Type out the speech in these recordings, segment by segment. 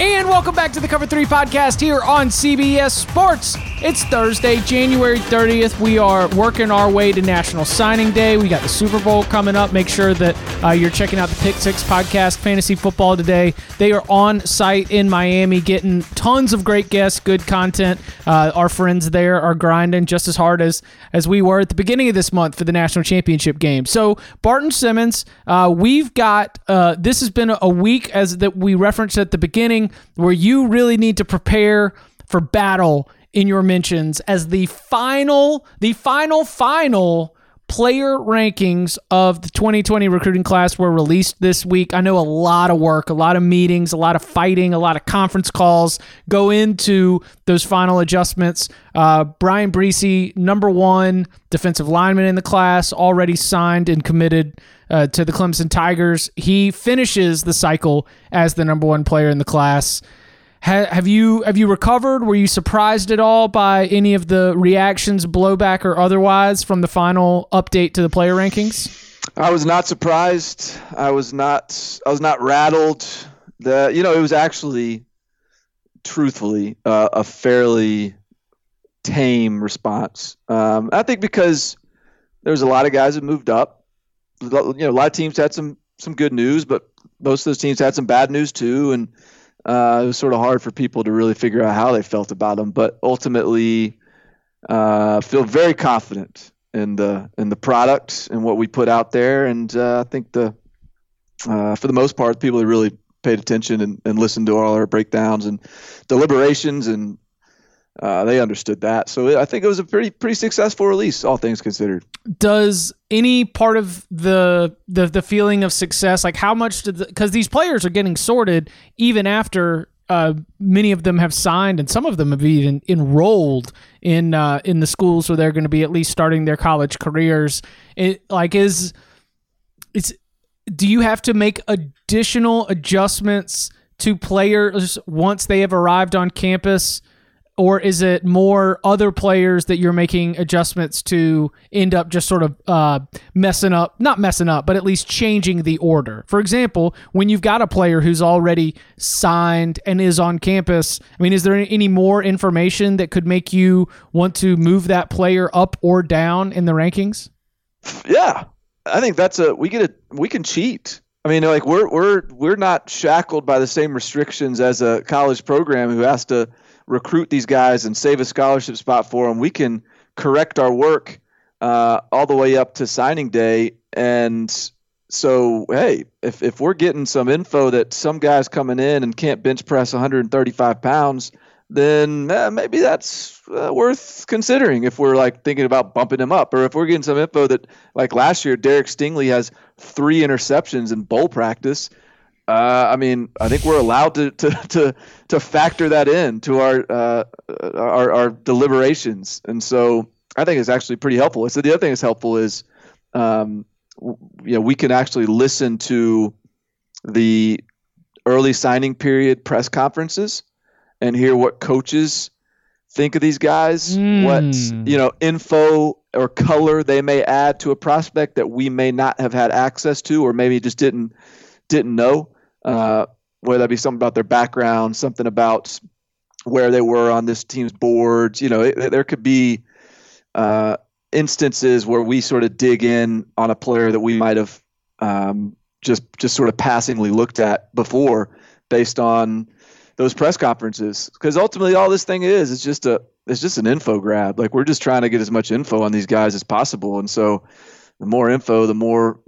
And welcome back to the Cover 3 podcast here on CBS Sports. It's Thursday, January 30th. We are working our way to National Signing Day. We got the Super Bowl coming up. Make sure that uh, you're checking out the Pick Six podcast, Fantasy Football Today. They are on site in Miami getting tons of great guests, good content. Uh, our friends there are grinding just as hard as, as we were at the beginning of this month for the National Championship game. So, Barton Simmons, uh, we've got uh, this has been a week as that we referenced at the beginning where you really need to prepare for battle in your mentions as the final, the final, final player rankings of the 2020 recruiting class were released this week. I know a lot of work, a lot of meetings, a lot of fighting, a lot of conference calls go into those final adjustments. Uh, Bryan Bresee, number one defensive lineman in the class, already signed and committed uh, to the Clemson Tigers. He finishes the cycle as the number one player in the class. Ha- have you have you recovered? Were you surprised at all by any of the reactions, blowback or otherwise, from the final update to the player rankings? I was not surprised. I was not. I was not rattled. The you know it was actually, truthfully, uh, a fairly tame response. Um, I think because there's a lot of guys that moved up you know, a lot of teams had some some good news, but most of those teams had some bad news too, and uh, it was sort of hard for people to really figure out how they felt about them. But ultimately, uh, feel very confident in the in the product and what we put out there, and uh, I think the uh, for the most part, people really paid attention and, and listened to all our breakdowns and deliberations and uh, they understood that. So I think it was a pretty pretty successful release, all things considered. Does any part of the the, the feeling of success, like how much did because the, these players are getting sorted even after uh, many of them have signed and some of them have even enrolled in uh, in the schools where they're going to be at least starting their college careers. It like is it's do you have to make additional adjustments to players once they have arrived on campus? Or is it more other players that you're making adjustments to end up just sort of uh, messing up not messing up but at least changing the order? For example when you've got a player who's already signed and is on campus i mean is there any more information that could make you want to move that player up or down in the rankings? Yeah. I think that's a we get a we can cheat. I mean, like we're we're we're not shackled by the same restrictions as a college program who has to recruit these guys and save a scholarship spot for them. We can correct our work uh, all the way up to signing day. And so, hey, if, if we're getting some info that some guy's coming in and can't bench press 135 pounds, then eh, maybe that's uh, worth considering if we're like thinking about bumping him up. Or if we're getting some info that, like last year, Derek Stingley has three interceptions in bowl practice uh, I mean, I think we're allowed to to to, to factor that in to our, uh, our our deliberations, and so I think it's actually pretty helpful. So the other thing that's helpful is, um, you know, we can actually listen to the early signing period press conferences and hear what coaches think of these guys, mm. what you know info or color they may add to a prospect that we may not have had access to, or maybe just didn't didn't know uh, whether that be something about their background, something about where they were on this team's boards. You know, it, there could be uh, instances where we sort of dig in on a player that we might have um, just just sort of passingly looked at before, based on those press conferences. Because ultimately, all this thing is is just a it's just an info grab. Like we're just trying to get as much info on these guys as possible, and so the more info, the more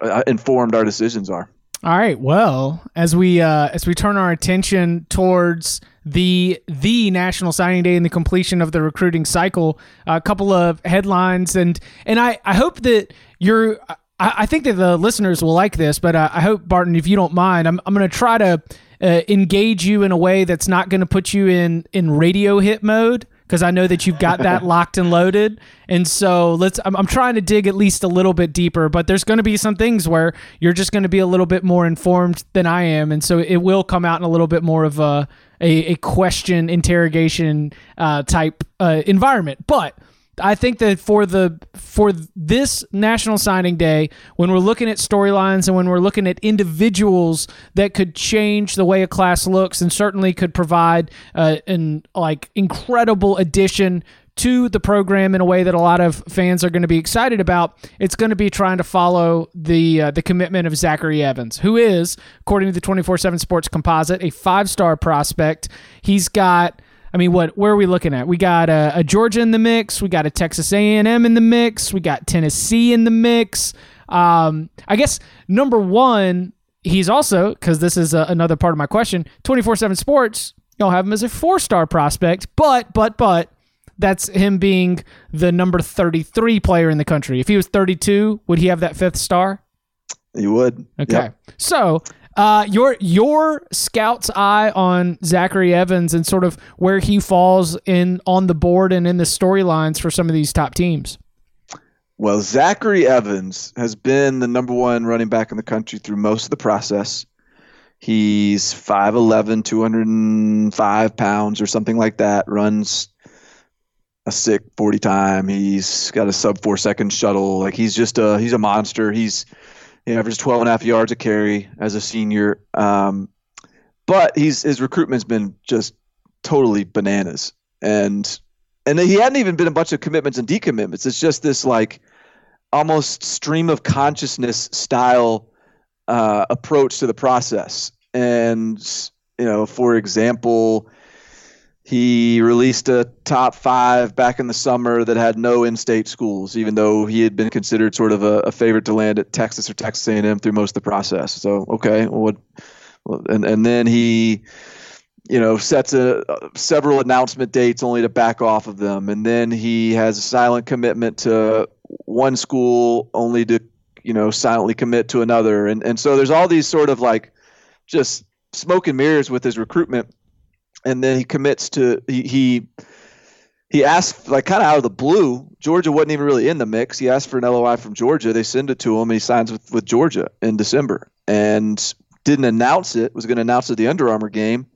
uh, informed our decisions are. All right. Well, as we uh, as we turn our attention towards the the National Signing Day and the completion of the recruiting cycle, a couple of headlines and and I I hope that you're. I, I think that the listeners will like this, but uh, I hope Barton, if you don't mind, I'm I'm going to try to uh, engage you in a way that's not going to put you in in radio hit mode because I know that you've got that locked and loaded. And so let's. I'm, I'm, trying to dig at least a little bit deeper, but there's going to be some things where you're just going to be a little bit more informed than I am, and so it will come out in a little bit more of a a, a question interrogation uh, type uh, environment, but. I think that for the for this National Signing Day, when we're looking at storylines and when we're looking at individuals that could change the way a class looks, and certainly could provide uh, an like incredible addition to the program in a way that a lot of fans are going to be excited about. It's going to be trying to follow the uh, the commitment of Zachary Evans, who is, according to the 24/7 Sports Composite, a five star prospect. He's got I mean, what? Where are we looking at? We got a, a, Georgia in the mix. We got a Texas A&M in the mix. We got Tennessee in the mix. Um, I guess number one, he's also because this is a, uh, another part of my question. Twenty four seven Sports, y'all have him as a four star prospect, but but but that's him being the number thirty three player in the country. If he was thirty two, would he have that fifth star? He would. Okay. Yep. So uh, your your scout's eye on Zachary Evans and sort of where he falls in on the board and in the storylines for some of these top teams. Well, Zachary Evans has been the number one running back in the country through most of the process. He's 5'11", 205 pounds or something like that. Runs a sick 40 time. He's got a sub four second shuttle. Like he's just a he's a monster. He's he averaged 12 and a half yards a carry as a senior. Um, but he's his recruitment's been just totally bananas. And and he hadn't even been a bunch of commitments and decommitments. It's just this like almost stream of consciousness style uh, approach to the process. And you know, for example, he released a top five back in the summer that had no in-state schools, even though he had been considered sort of a, a favorite to land at Texas or Texas A&M through most of the process. So okay, what, and and then he, you know, sets a, several announcement dates only to back off of them, and then he has a silent commitment to one school only to you know silently commit to another, and and so there's all these sort of like just smoke and mirrors with his recruitment and then he commits to he he, he asked like kind of out of the blue. Georgia wasn't even really in the mix. He asked for an LOI from Georgia. They send it to him, and he signs with, with Georgia in December. And didn't announce it. Was going to announce it at the Under Armour game.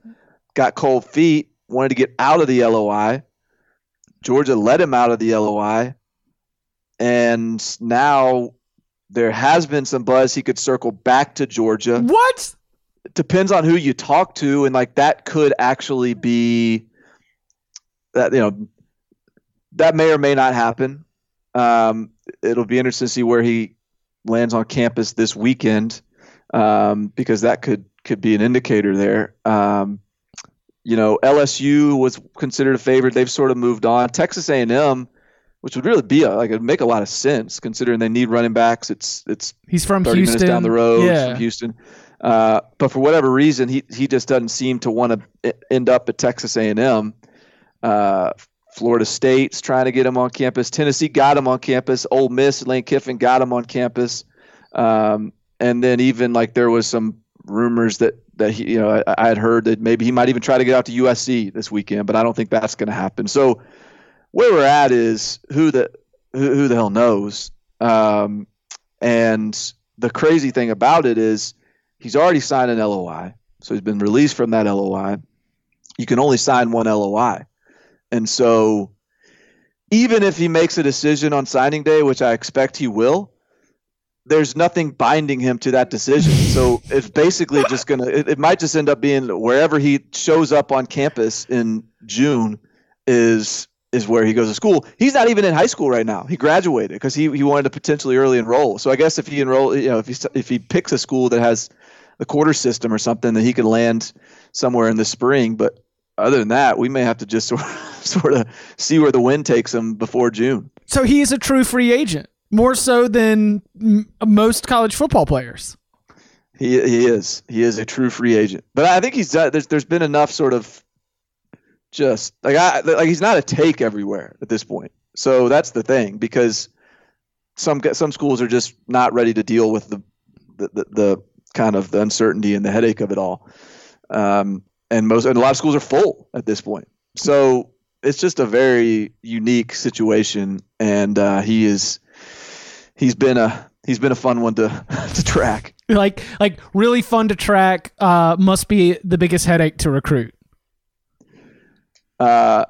Got cold feet. Wanted to get out of the LOI. Georgia let him out of the LOI. And now there has been some buzz he could circle back to Georgia. What? Depends on who you talk to, and like that could actually be that you know that may or may not happen. Um, it'll be interesting to see where he lands on campus this weekend um, because that could could be an indicator there. Um, you know, LSU was considered a favorite. They've sort of moved on. Texas A&M, which would really be a, like it'd make a lot of sense considering they need running backs. It's it's he's from 30 Houston. minutes down the road yeah. from Houston. Uh, but for whatever reason, he he just doesn't seem to want to end up at Texas A&M. Uh, Florida State's trying to get him on campus. Tennessee got him on campus. Ole Miss, Lane Kiffin got him on campus. Um, and then even like there was some rumors that that he, you know, I, I, had heard that maybe he might even try to get out to USC this weekend, but I don't think that's going to happen. So where we're at is who the who, who the hell knows. Um, and the crazy thing about it is He's already signed an LOI, so he's been released from that LOI. You can only sign one LOI. And so even if he makes a decision on signing day, which I expect he will, there's nothing binding him to that decision. So it's basically just gonna it, it, might just end up being wherever he shows up on campus in June is is where he goes to school. He's not even in high school right now. He graduated because he, he wanted to potentially early enroll. So I guess if he enroll, you know, if he if he picks a school that has the quarter system or something that he could land somewhere in the spring. But other than that, we may have to just sort of sort of see where the wind takes him before June. So he is a true free agent, more so than m- most college football players. He he is he is a true free agent, but I think he's uh, there's there's been enough sort of just like I like he's not a take everywhere at this point. So that's the thing because some some schools are just not ready to deal with the the, the, the kind of the uncertainty and the headache of it all. Um, and most and a lot of schools are full at this point. So it's just a very unique situation, and uh, he is he's been a he's been a fun one to to track. Like like really fun to track. Uh, must be the biggest headache to recruit. Uh,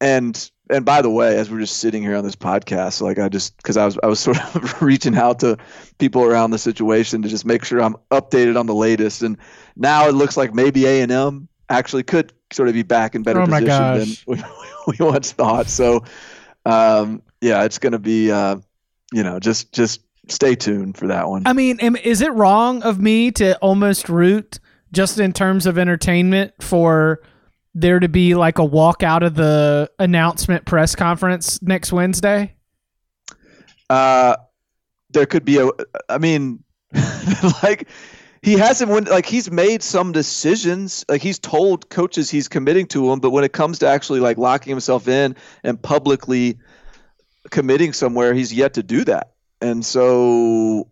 and and by the way, as we're just sitting here on this podcast, like I just because I was I was sort of reaching out to people around the situation to just make sure I'm updated on the latest. And now it looks like maybe A and M actually could sort of be back in better Oh position than we, we once thought. So um, yeah, it's going to be uh, you know just just stay tuned for that one. I mean, is it wrong of me to almost root just in terms of entertainment for there to be like a walk out of the announcement press conference next Wednesday? Uh, there could be a. I mean, like he hasn't won. Like he's made some decisions. Like he's told coaches he's committing to them, but when it comes to actually like locking himself in and publicly committing somewhere, he's yet to do that. And so,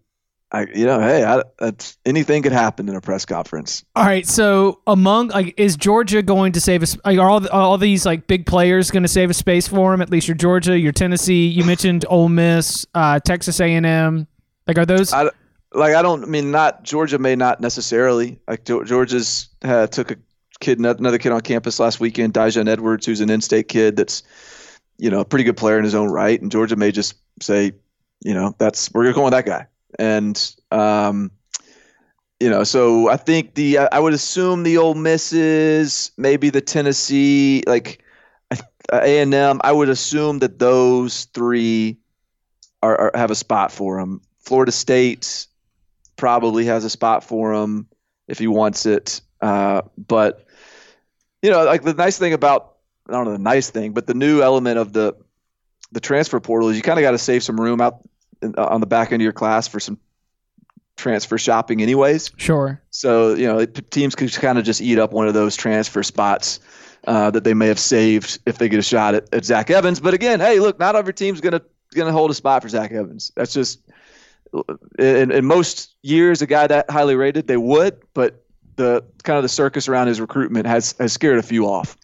I you know, hey, I, that's, anything could happen in a press conference. All right, so among like, is Georgia going to save us? Are all all these like big players going to save a space for him? At least your Georgia, your Tennessee. You mentioned Ole Miss, uh, Texas A and M. Like, are those? I, like I don't I mean not Georgia may not necessarily like Georgia's uh, took a kid another kid on campus last weekend Daijun Edwards who's an in-state kid that's you know a pretty good player in his own right and Georgia may just say you know that's we're gonna go with that guy and um you know so I think the I would assume the Ole Misses maybe the Tennessee like A and M I would assume that those three are, are have a spot for him Florida State probably has a spot for him if he wants it. Uh, but you know, like the nice thing about I don't know the nice thing, but the new element of the the transfer portal is you kind of got to save some room out on the back end of your class for some transfer shopping, anyways. Sure. So you know, it, teams could kind of just eat up one of those transfer spots. Uh, that they may have saved if they get a shot at, at Zach Evans, but again, hey, look, not every team's gonna gonna hold a spot for Zach Evans. That's just in, in most years, a guy that highly rated, they would, but the kind of the circus around his recruitment has has scared a few off.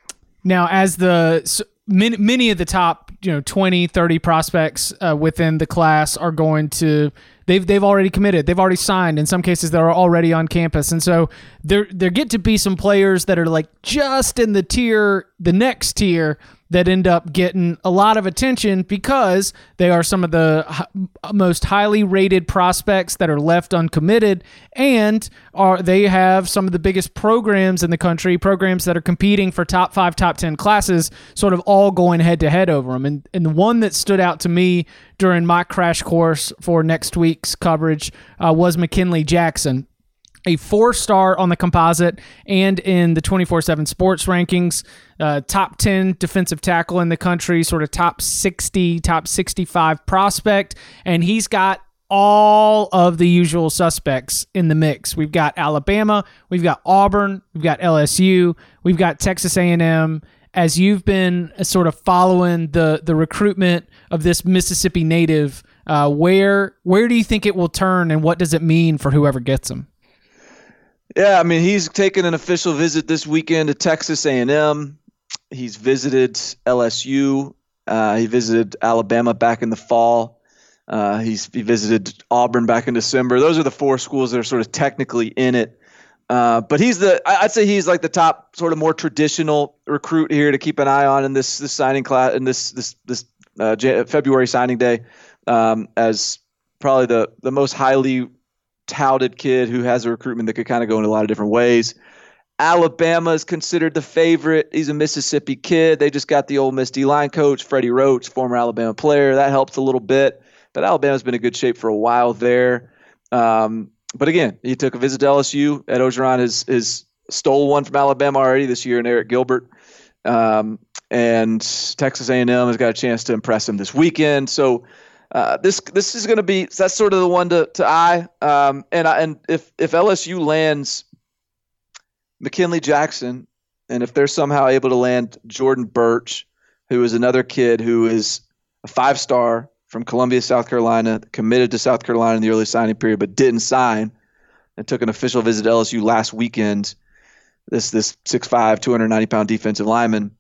Now, as the many, many of the top, you know, 20, 30 prospects uh, within the class are going to they've they've already committed. They've already signed. In some cases, they're already on campus, and so there there get to be some players that are like just in the tier, the next tier that end up getting a lot of attention because they are some of the hi- most highly rated prospects that are left uncommitted and are they have some of the biggest programs in the country programs that are competing for top 5 top 10 classes sort of all going head to head over them and and the one that stood out to me during my crash course for next week's coverage uh, was McKinnley Jackson a four star on the composite and in the 24 7 sports rankings. Uh, top 10 defensive tackle in the country, sort of top 60, top 65 prospect. And he's got all of the usual suspects in the mix. We've got Alabama, we've got Auburn, we've got LSU, we've got Texas A&M. As you've been uh, sort of following the the recruitment of this Mississippi native, uh, where where do you think it will turn, and what does it mean for whoever gets him? Yeah, I mean he's taken an official visit this weekend to Texas A&M. He's visited LSU. Uh, he visited Alabama back in the fall. Uh, he's he visited Auburn back in December. Those are the four schools that are sort of technically in it. Uh, but he's the I'd say he's like the top sort of more traditional recruit here to keep an eye on in this this signing class in this this this uh, February signing day um, as probably the the most highly touted kid who has a recruitment that could kind of go in a lot of different ways. Alabama is considered the favorite. He's a Mississippi kid. They just got the old Miss D line coach, Freddie Roach, former Alabama player. That helps a little bit. But Alabama's been in good shape for a while there. Um, but again, he took a visit to LSU. Ed Orgeron has, has stole one from Alabama already this year, and Arik Gilbert. Um, and Texas A&M has got a chance to impress him this weekend. So uh, this this is going to be that's sort of the one to to eye. Um, and I, and if if LSU lands McKinnley Jackson, and if they're somehow able to land Jordan Burch, who is another kid who is a five star from Columbia, South Carolina, committed to South Carolina in the early signing period, but didn't sign, and took an official visit to LSU last weekend. This this 6'5", 290 pound defensive lineman.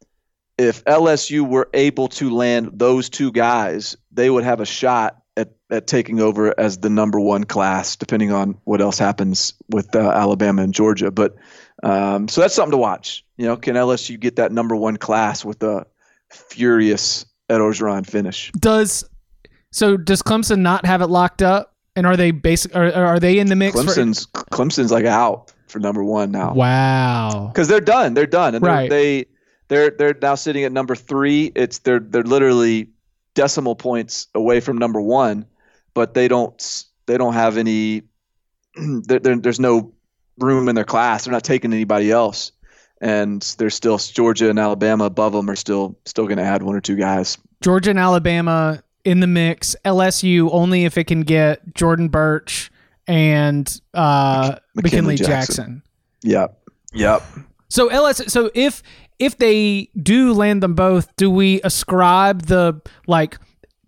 If LSU were able to land those two guys, they would have a shot at, at taking over as the number one class, depending on what else happens with uh, Alabama and Georgia. But um, so that's something to watch. You know, can LSU get that number one class with a furious Ed Orgeron finish? Does so? Does Clemson not have it locked up? And are they basic? Are, are they in the mix? Clemson's for, Clemson's like out for number one now. Wow. Because they're done. They're done, and right. they they're they're now sitting at number three. It's they're they're literally decimal points away from number one, but they don't they don't have any. There, there's no room in their class. They're not taking anybody else, and there's still Georgia and Alabama above them are still still going to add one or two guys. Georgia and Alabama in the mix. LSU only if it can get Jordan Burch and uh, McKinnley, McKinnley Jackson. Jackson. Yep. Yep. So LS. So if if they do land them both, do we ascribe the like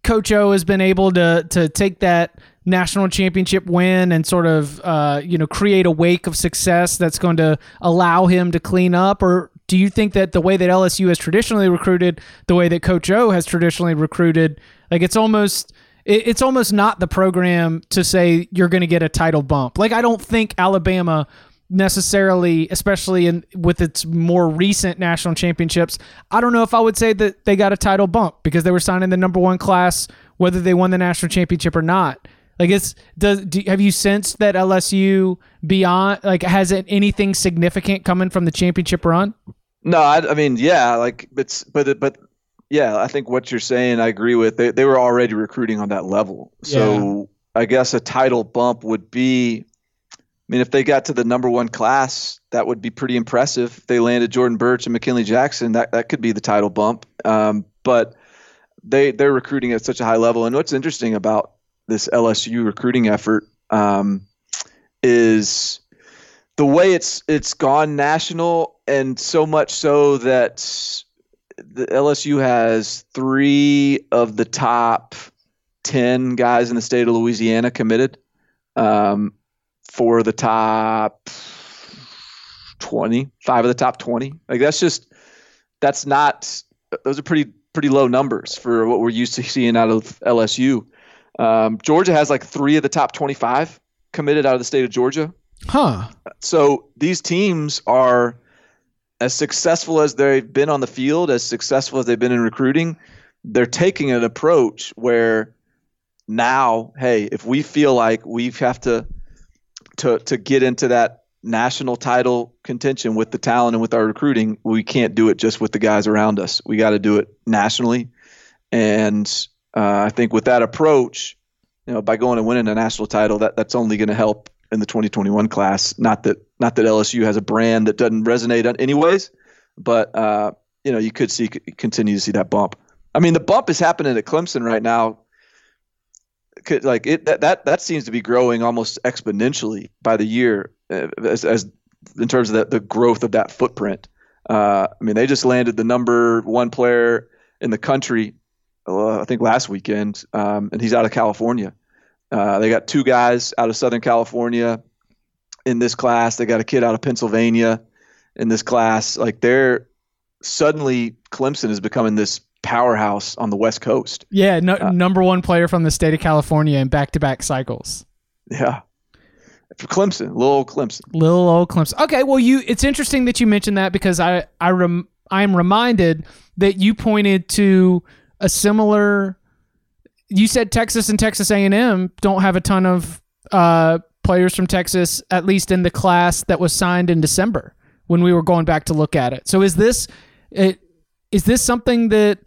Coach O has been able to to take that national championship win and sort of uh, you know create a wake of success that's going to allow him to clean up? Or do you think that the way that LSU has traditionally recruited the way that coach O has traditionally recruited like it's almost it's almost not the program to say you're going to get a title bump. Like I don't think Alabama necessarily especially in with its more recent national championships I don't know if I would say that they got a title bump because they were signing the number 1 class whether they won the national championship or not like it's does do, have you sensed that LSU beyond like has it anything significant coming from the championship run? No, I, I mean yeah, like it's but but yeah, I think what you're saying I agree with. They they were already recruiting on that level, so yeah. I guess a title bump would be. I mean, if they got to the number one class, that would be pretty impressive. If they landed Jordan Burch and McKinnley Jackson, that that could be the title bump. Um, but they they're recruiting at such a high level. And what's interesting about this LSU recruiting effort um, is the way it's it's gone national, and so much so that the LSU has three of the top ten guys in the state of Louisiana committed. Um, for the top 20, five of the top 20. Like that's just that's not those are pretty pretty low numbers for what we're used to seeing out of LSU. Um, Georgia has like three of the top 25 committed out of the state of Georgia. Huh. So these teams are as successful as they've been on the field, as successful as they've been in recruiting. They're taking an approach where now, hey, if we feel like we have to to to get into that national title contention with the talent and with our recruiting, we can't do it just with the guys around us. We got to do it nationally. And uh, I think with that approach, you know, by going and winning a national title, that that's only going to help in the 2021 class. Not that not that LSU has a brand that doesn't resonate anyways, but uh, you know, you could see continue to see that bump. I mean, the bump is happening at Clemson right now. Like it, that that that seems to be growing almost exponentially by the year, uh, as, as in terms of the, the growth of that footprint. Uh, I mean, they just landed the number one player in the country uh, I think last weekend, um, and he's out of California. Uh, they got two guys out of Southern California in this class. They got a kid out of Pennsylvania in this class. Like they're suddenly Clemson is becoming this powerhouse on the West Coast. Yeah, no, uh, number one player from the state of California in back-to-back cycles. Yeah. For Clemson, little old Clemson, little old Clemson. Okay, well, you. It's interesting that you mentioned that because I I rem, I'm reminded that you pointed to a similar. You said Texas and Texas A&M don't have a ton of uh, players from Texas, at least in the class that was signed in December when we were going back to look at it. So is this it, is this something that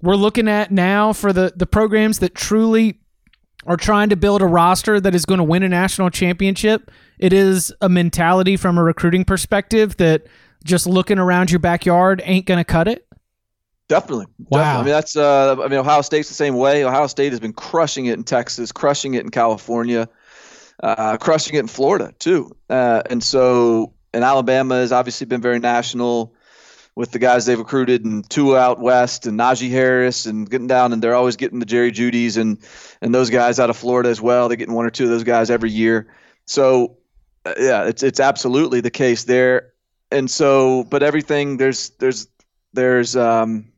we're looking at now for the the programs that truly are trying to build a roster that is going to win a national championship? It is a mentality from a recruiting perspective that just looking around your backyard ain't going to cut it. Definitely. Wow. Definitely. I mean, that's. Uh, I mean, Ohio State's the same way. Ohio State has been crushing it in Texas, crushing it in California, uh, crushing it in Florida too. Uh, and so, and Alabama has obviously been very national with the guys they've recruited and two out west and Najee Harris and getting down and they're always getting the Jerry Jeudy's and and those guys out of Florida as well. They're getting one or two of those guys every year. So uh, yeah, it's it's absolutely the case there. And so, but everything there's there's there's um,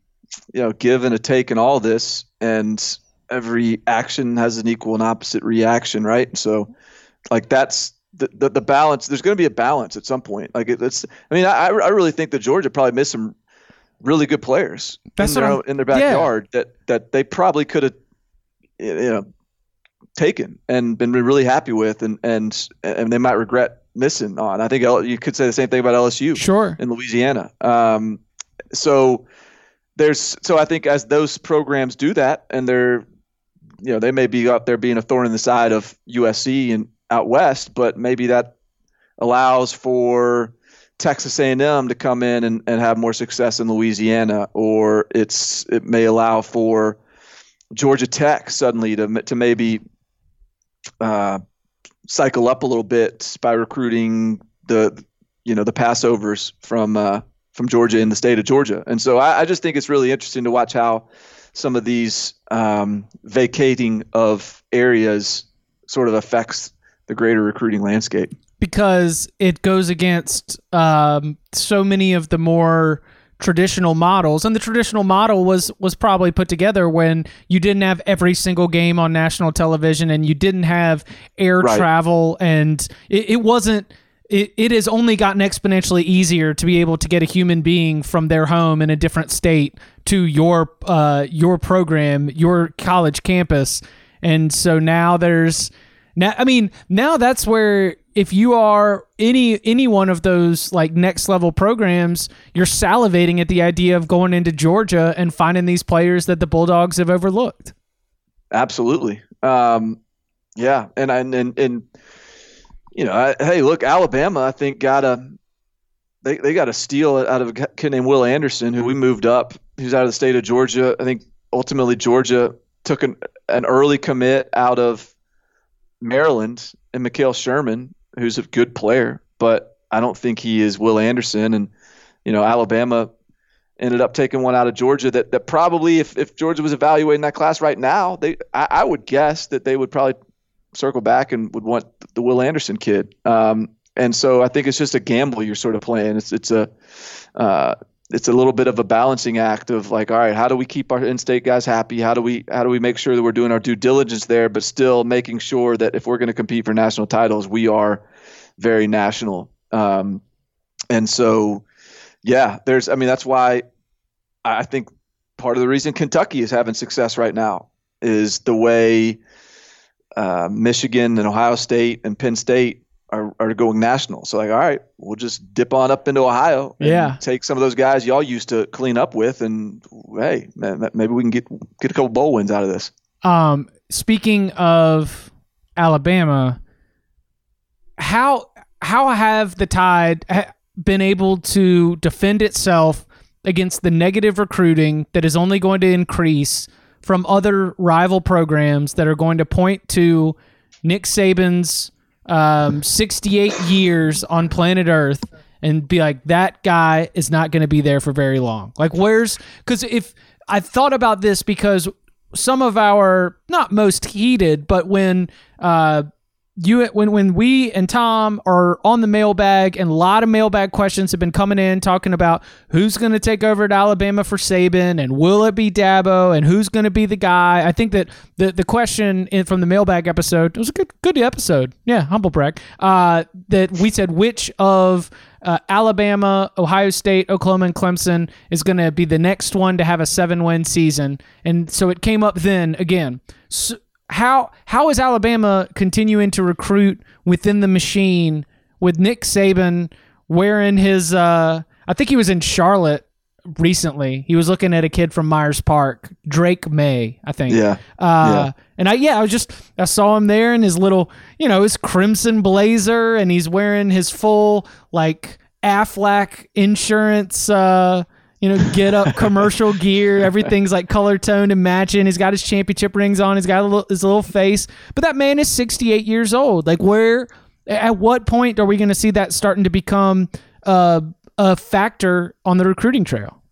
you know give and a take in all this, and every action has an equal and opposite reaction, right? So, like that's the, the, the balance. There's going to be a balance at some point. Like it, it's. I mean, I I really think that Georgia probably missed some really good players That's in their, in their yeah. backyard that that they probably could have you know taken and been really happy with, and and and they might regret missing on. I think you could say the same thing about LSU Sure. in Louisiana. Um, so there's so I think as those programs do that, and they're you know they may be up there being a thorn in the side of USC and out west, but maybe that allows for Texas A&M to come in and, and have more success in Louisiana, or it's it may allow for Georgia Tech suddenly to to maybe uh, cycle up a little bit by recruiting the you know the passovers from uh, from Georgia in the state of Georgia, and so I, I just think it's really interesting to watch how some of these um, vacating of areas sort of affects the greater recruiting landscape. because it goes against um, so many of the more traditional models and the traditional model was was probably put together when you didn't have every single game on national television and you didn't have air Right. travel and it, it wasn't it, it has only gotten exponentially easier to be able to get a human being from their home in a different state to your uh, your program your college campus and so now there's now, I mean, now that's where if you are any any one of those like next level programs, you're salivating at the idea of going into Georgia and finding these players that the Bulldogs have overlooked. Absolutely. Um, yeah, and and and, and you know, I, hey, look, Alabama, I think got a they they got a steal out of a kid named Will Anderson, who we moved up. who's out of the state of Georgia. I think ultimately Georgia took an an early commit out of Maryland and Mekhail Sherman, who's a good player, but I don't think he is Will Anderson. And you know, Alabama ended up taking one out of Georgia that, that probably if, if Georgia was evaluating that class right now, they I, I would guess that they would probably circle back and would want the Will Anderson kid. Um, and so I think it's just a gamble you're sort of playing. It's it's a uh, it's a little bit of a balancing act of like, all right, how do we keep our in-state guys happy? How do we how do we make sure that we're doing our due diligence there, but still making sure that if we're going to compete for national titles, we are very national. Um, and so, yeah, there's. I mean, that's why I think part of the reason Kentucky is having success right now is the way uh, Michigan and Ohio State and Penn State are, are going national. So like, all right, we'll just dip on up into Ohio. And Yeah. Take some of those guys y'all used to clean up with, and hey, ma- ma- maybe we can get get a couple bowl wins out of this. Um, speaking of Alabama, how how have the Tide been able to defend itself against the negative recruiting that is only going to increase from other rival programs that are going to point to Nick Saban's um, 68 years on planet Earth and be like, that guy is not going to be there for very long. Like, where's because if I thought about this because some of our not most heated, but when uh, you when when we and Tom are on the mailbag and a lot of mailbag questions have been coming in talking about who's going to take over at Alabama for Saban and will it be Dabo and who's going to be the guy. I think that the the question in, from the mailbag episode was a good good episode. Yeah, humble brag. Uh, that we said which of uh, Alabama, Ohio State, Oklahoma, and Clemson is going to be the next one to have a seven win season, and so it came up then again. So, how how is Alabama continuing to recruit within the machine with Nick Saban wearing his uh I think he was in Charlotte recently. He was looking at a kid from Myers Park, Drake Maye, I think. Yeah. Uh and I yeah, I was just I saw him there in his little, you know, his crimson blazer and he's wearing his full like Aflac insurance uh You know, get up commercial gear. Everything's like color toned and matching. He's got his championship rings on. He's got little, his little face. But that man is 68 years old. Like, where, at what point are we going to see that starting to become uh, a factor on the recruiting trail?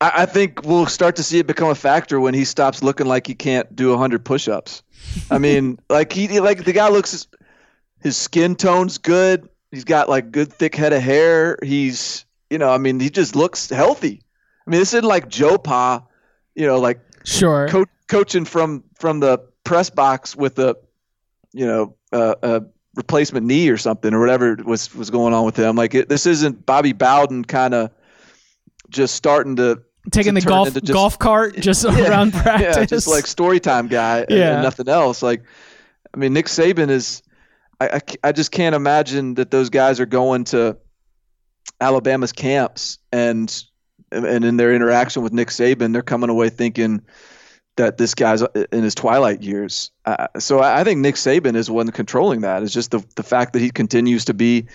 I, I think we'll start to see it become a factor when he stops looking like he can't do 100 push-ups. I mean, like he like the guy looks his skin tone's good. He's got like good thick head of hair. He's you know, I mean, he just looks healthy. I mean, this isn't like Joe Pa, you know, like sure co- coaching from from the press box with a you know uh, a replacement knee or something or whatever was was going on with him. Like it, this isn't Bobby Bowden kind of just starting to taking the golf just, golf cart just yeah, around practice. Yeah, just like story time guy and, yeah. and nothing else. Like, I mean, Nick Saban is. I, I, I just can't imagine that those guys are going to Alabama's camps and and in their interaction with Nick Saban, they're coming away thinking that this guy's in his twilight years. Uh, so I, think Nick Saban is one controlling that. Is just the the fact that he continues to be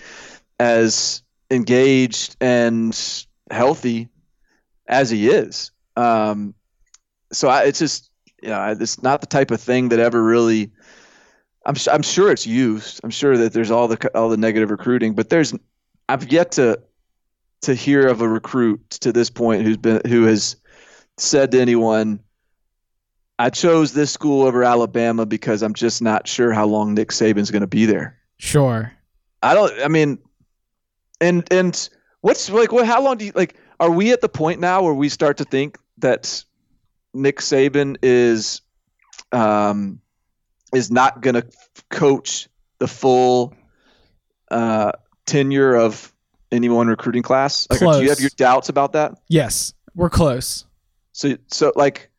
as engaged and healthy as he is. Um, so I, it's just you know it's not the type of thing that ever really. I'm I'm sure it's used. I'm sure that there's all the all the negative recruiting, but there's I've yet to to hear of a recruit to this point who's been who has said to anyone, "I chose this school over Alabama because I'm just not sure how long Nick Saban's going to be there." Sure. I don't. I mean, and and what's like what? How long do you like? Are we at the point now where we start to think that Nick Saban is um is not going to coach the full uh, tenure of any one recruiting class? Like, do you have your doubts about that? Yes, we're close. So, so like,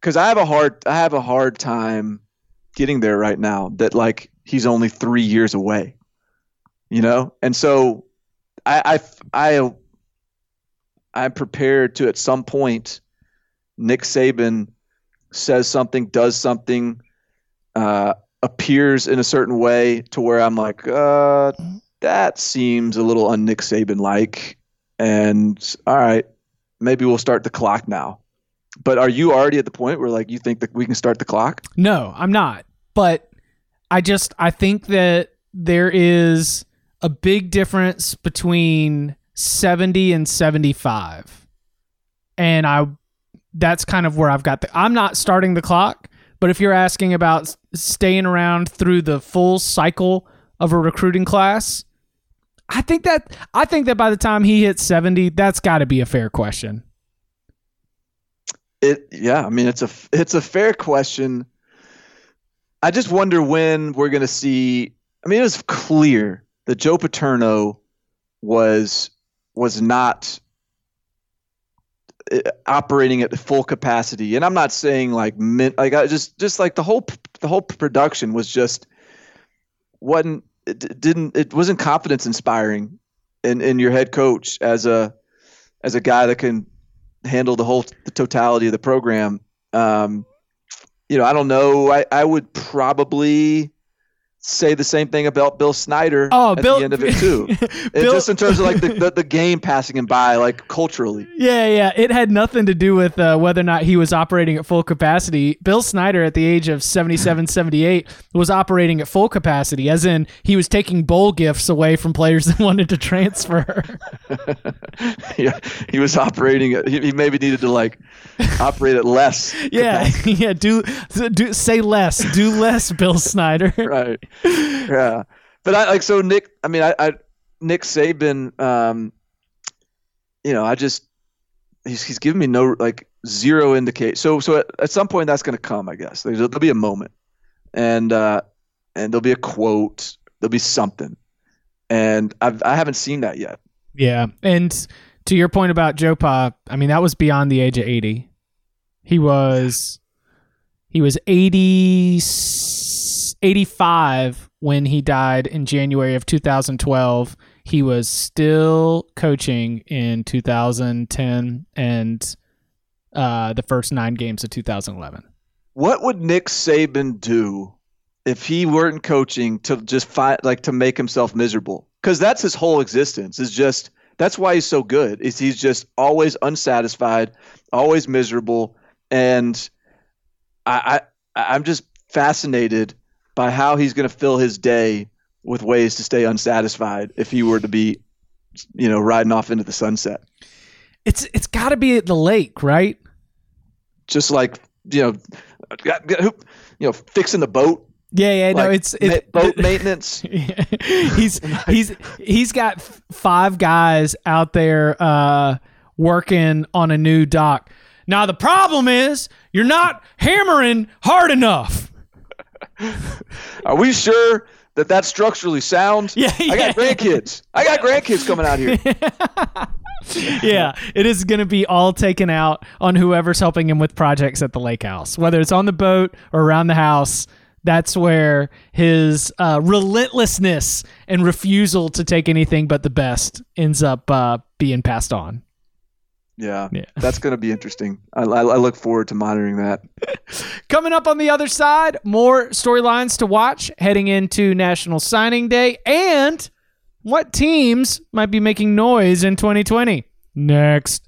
because I have a hard, I have a hard time getting there right now. That like he's only three years away, you know, and so I, I, I, I'm prepared to at some point, Nick Saban says something, does something, uh, appears in a certain way to where I'm like, uh, that seems a little un Nick Saban like. And all right, maybe we'll start the clock now. But are you already at the point where like you think that we can start the clock? No, I'm not. But I just I think that there is a big difference between 70 and 75. And I that's kind of where I've got the I'm not starting the clock, but if you're asking about staying around through the full cycle of a recruiting class, I think that I think that by the time he hits 70, that's got to be a fair question. It yeah, I mean it's a it's a fair question. I just wonder when we're going to see I mean it was clear that Joe Paterno was was not uh, operating at full capacity and i'm not saying like like i just just like the whole the whole production was just wasn't it didn't it wasn't confidence inspiring in in your head coach as a as a guy that can handle the whole the totality of the program. Um, you know, I don't know. I, I would probably say the same thing about Bill Snyder oh, at Bill, the end of it too. Bill, just in terms of like the, the, the, game passing him by, like culturally. Yeah, yeah. It had nothing to do with uh, whether or not he was operating at full capacity. Bill Snyder, at the age of 77, 78, was operating at full capacity, as in he was taking bowl gifts away from players that wanted to transfer. yeah, he was operating. At, he, he maybe needed to like operate at less. Yeah, yeah. Do do say less. Do less, Bill Snyder. right. yeah, but I like so Nick. I mean, I, I Nick Saban. Um, you know, I just he's he's giving me no like zero indicate. So so at, at some point that's going to come. I guess there's, there'll be a moment, and uh, and there'll be a quote. There'll be something, and I've I haven't seen that yet. Yeah, and to your point about Joe Pa, I mean that was beyond the age of eighty. He was he was 80 85 when he died in January of 2012. He was still coaching in 2010 and uh, the first nine games of 2011. What would Nick Saban do if he weren't coaching to just fight, like to make himself miserable? Because that's his whole existence is just That's why he's so good. Is he's just always unsatisfied, always miserable, and I, I I'm just fascinated by how he's going to fill his day with ways to stay unsatisfied if he were to be, you know, riding off into the sunset. It's it's got to be at the lake, right? Just like you know, you know, fixing the boat. Yeah, yeah, no, it's it's boat maintenance. he's he's he's got five guys out there uh, working on a new dock. Now the problem is you're not hammering hard enough. Are we sure that that's structurally sound? Yeah, I got grandkids. I got grandkids coming out here. yeah, it is going to be all taken out on whoever's helping him with projects at the lake house, whether it's on the boat or around the house. That's where his uh, relentlessness and refusal to take anything but the best ends up uh, being passed on. Yeah, Yeah. that's going to be interesting. I, I, I look forward to monitoring that. Coming up on the other side, more storylines to watch heading into National Signing Day and what teams might be making noise in 2020. Next.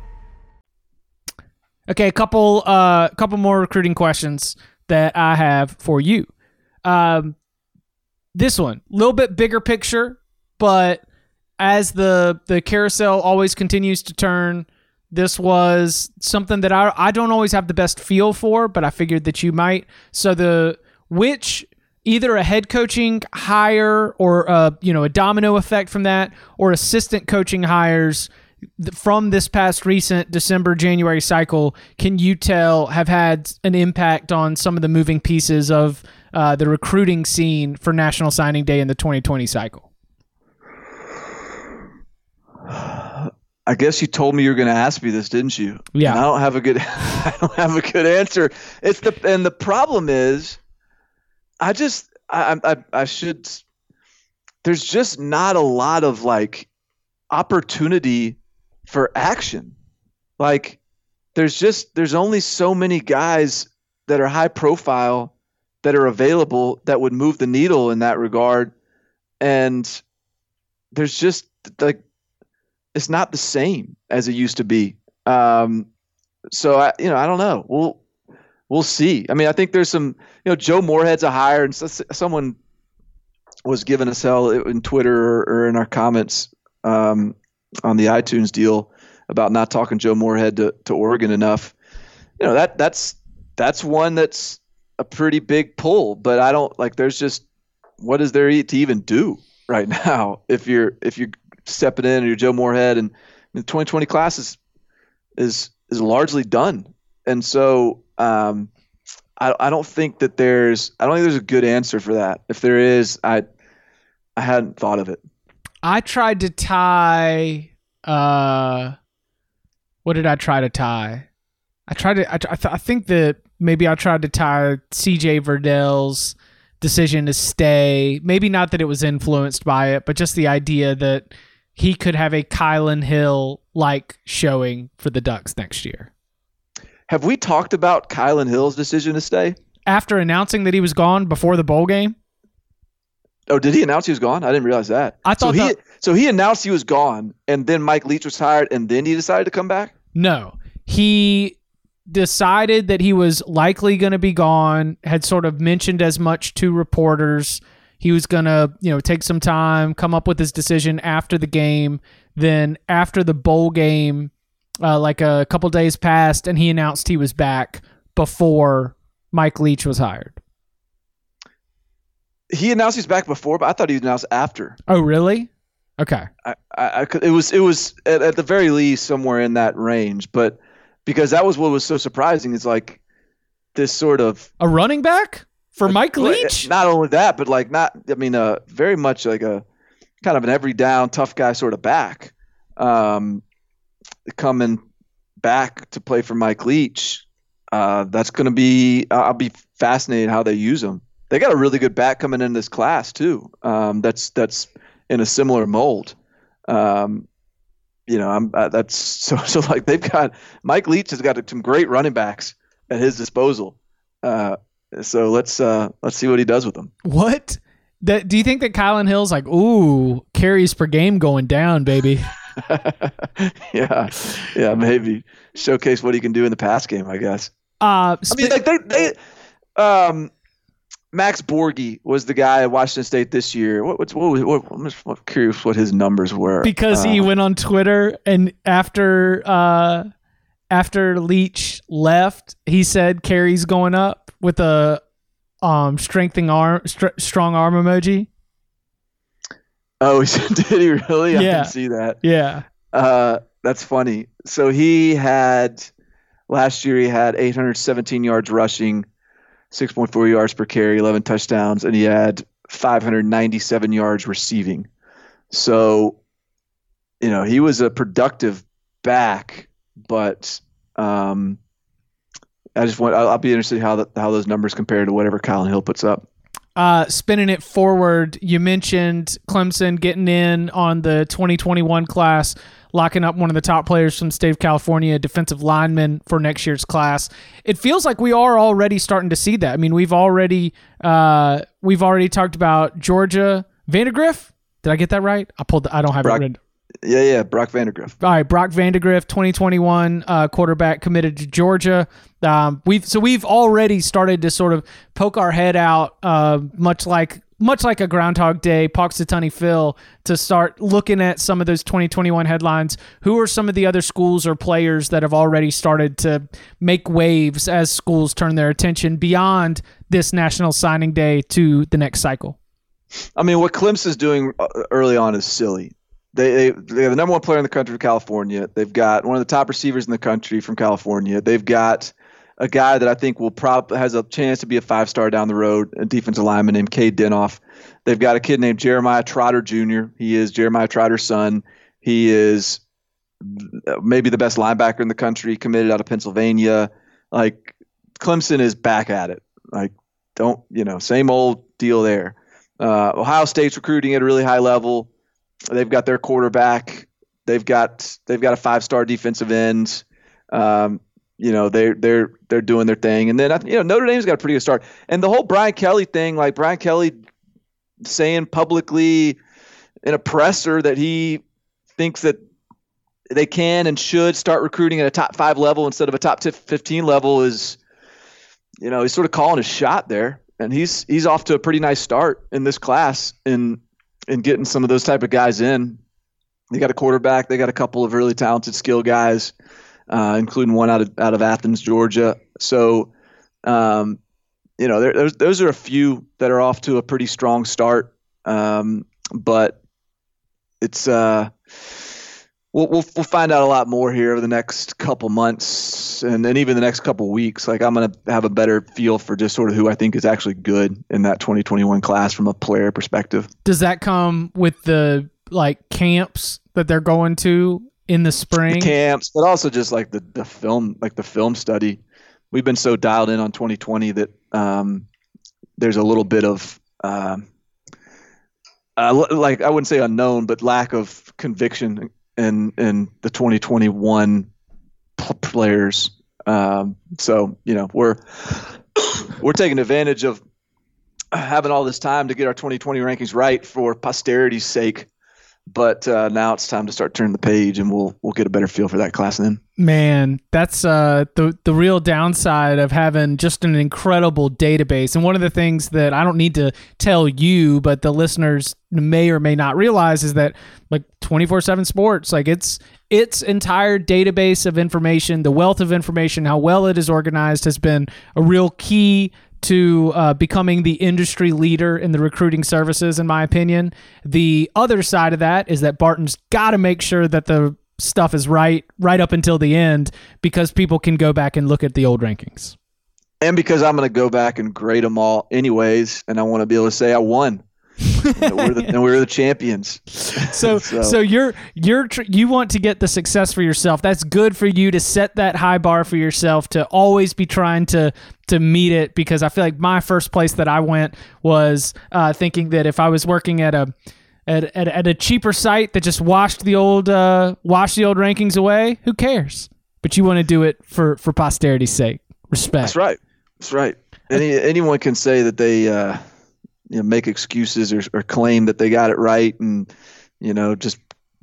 Okay, a couple uh couple more recruiting questions that I have for you. Um this one, a little bit bigger picture, but as the the carousel always continues to turn, this was something that I I don't always have the best feel for, but I figured that you might. So the which either a head coaching hire or uh you know a domino effect from that or assistant coaching hires from this past recent December January cycle can you tell have had an impact on some of the moving pieces of uh, the recruiting scene for National Signing Day in the 2020 cycle? I guess you told me you were going to ask me this, didn't you? Yeah. And I don't have a good. I don't have a good answer. It's the and the problem is, I just I I I should. There's just not a lot of like opportunity for action. Like there's just there's only so many guys that are high profile that are available that would move the needle in that regard, and there's just like it's not the same as it used to be. Um, so I, you know, I don't know. We'll we'll see. I mean, I think there's some, you know, Joe Moorhead's a hire, and so, someone was giving us hell in Twitter or, or in our comments um, on the iTunes deal about not talking Joe Moorhead to, to Oregon enough. You know that that's that's one that's a pretty big pull, but I don't like. There's just what is there to even do right now if you're if you're stepping in or you're Joe Moorhead and the 2020 class is is is largely done, and so um, I I don't think that there's I don't think there's a good answer for that. If there is, I I hadn't thought of it. I tried to tie. Uh, what did I try to tie? I tried to. I, I, th- I think that maybe I tried to tie C.J. Verdell's decision to stay. Maybe not that it was influenced by it, but just the idea that he could have a Kylan Hill like showing for the Ducks next year. Have we talked about Kylan Hill's decision to stay? After announcing that he was gone before the bowl game, Oh, did he announce he was gone? I didn't realize that. I thought so. He so he announced he was gone, and then Mike Leach was hired, and then he decided to come back. No, he decided that he was likely going to be gone. Had sort of mentioned as much to reporters. He was going to, you know, take some time, come up with his decision after the game. then after the bowl game, uh, like a couple days passed, and he announced he was back before Mike Leach was hired. He announced he's back before, but I thought he announced after. Oh, really? Okay. I, I, I could, it was it was at, at the very least somewhere in that range, but because that was what was so surprising is like this sort of a running back for Mike Leach. Not only that, but like not. I mean, uh, very much like a kind of an every down tough guy sort of back, um, coming back to play for Mike Leach. Uh, that's going to be. I'll be fascinated how they use him. They got a really good back coming in this class too. Um, that's that's in a similar mold. Um, you know, I'm uh, that's so so like they've got Mike Leach has got some great running backs at his disposal. Uh, so let's uh, let's see what he does with them. What? That, do you think that Kylan Hill's like, ooh, carries per game going down, baby? yeah, yeah, maybe showcase what he can do in the pass game. I guess. Uh, I mean, like they, they, um, Max Borghi was the guy at Washington State this year. What, what's what, what, I'm just curious what his numbers were because uh, he went on Twitter and after uh, after Leach left, he said carries going up with a um strengthening arm str- strong arm emoji. Oh, did he really? Yeah. I can see that. Yeah. Uh, that's funny. So he had last year he had 817 yards rushing, 6.4 yards per carry, 11 touchdowns, and he had 597 yards receiving. So, you know, he was a productive back, but um, I just want I'll, I'll be interested how that how those numbers compare to whatever Kylan Hill puts up. Uh, spinning it forward, you mentioned Clemson getting in on the 2021 class, locking up one of the top players from the state of California, defensive lineman for next year's class. It feels like we are already starting to see that. I mean, we've already uh, we've already talked about Georgia Vandagriff. Did I get that right? I pulled. The, I don't have Brock, it read. Yeah, yeah, Brock Vandagriff. All right, Brock Vandagriff, 2021 uh, quarterback committed to Georgia. Um, we've so we've already started to sort of poke our head out, uh, much like much like a Groundhog Day, Punxsutawney Phil, to start looking at some of those 2021 headlines. Who are some of the other schools or players that have already started to make waves as schools turn their attention beyond this National Signing Day to the next cycle? I mean, what Clemson's doing uh, early on is silly. They, they they have the number one player in the country from California. They've got one of the top receivers in the country from California. They've got a guy that I think will probably has a chance to be a five star down the road, a defensive lineman named Cade Denhoff. They've got a kid named Jeremiah Trotter Jr. He is Jeremiah Trotter's son. He is maybe the best linebacker in the country, committed out of Pennsylvania. Like Clemson is back at it. Like don't you know, same old deal there. Uh, Ohio State's recruiting at a really high level. They've got their quarterback. They've got they've got a five star defensive end. Um, you know they're they're they're doing their thing, and then you know Notre Dame's got a pretty good start. And the whole Brian Kelly thing, like Brian Kelly saying publicly in a presser that he thinks that they can and should start recruiting at a top five level instead of a top 15 level is, you know, he's sort of calling his shot there, and he's he's off to a pretty nice start in this class in in getting some of those type of guys in. They got a quarterback. They got a couple of really talented skill guys uh, including one out of out of Athens, Georgia. So, um, you know, there, those are a few that are off to a pretty strong start. Um, but it's uh, we'll, we'll we'll find out a lot more here over the next couple months, and then even the next couple weeks. Like I'm gonna have a better feel for just sort of who I think is actually good in that 2021 class from a player perspective. Does that come with the like camps that they're going to in the spring the camps, but also just like the the film, like the film study. We've been so dialed in on 2020 that um, there's a little bit of um, uh, like I wouldn't say unknown, but lack of conviction in in the 2021 players. Um, so you know we're we're taking advantage of having all this time to get our 2020 rankings right for posterity's sake but uh, now it's time to start turning the page, and we'll we'll get a better feel for that class then. Man, that's uh, the the real downside of having just an incredible database. And one of the things that I don't need to tell you, but the listeners may or may not realize is that like 24/7 sports, like it's its entire database of information, the wealth of information, how well it is organized has been a real key to uh, becoming the industry leader in the recruiting services, in my opinion. The other side of that is that Barton's got to make sure that the stuff is right right up until the end because people can go back and look at the old rankings. And because I'm going to go back and grade them all anyways, and I want to be able to say I won. And, we're the, and we're the champions. So, so, so you're you're tr- you want to get the success for yourself. That's good for you to set that high bar for yourself to always be trying to to meet it. Because I feel like my first place that I went was uh, thinking that if I was working at a at, at, at a cheaper site that just washed the old uh, washed the old rankings away, who cares? But you want to do it for for posterity's sake. Respect. That's right. That's right. Any anyone can say that they uh, you know, make excuses or, or claim that they got it right, and you know just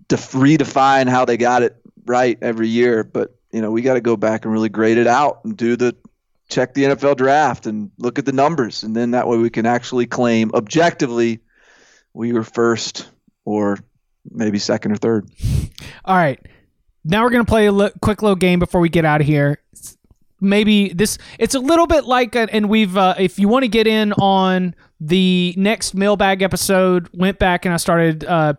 def- redefine how they got it right every year. But you know we got to go back and really grade it out and do the check the NFL draft and look at the numbers, and then that way we can actually claim objectively we were first or maybe second or third. All right. Now we're going to play a quick little game before we get out of here. Maybe this it's a little bit like a, and we've uh, if you want to get in on the next mailbag episode, went back and I started uh,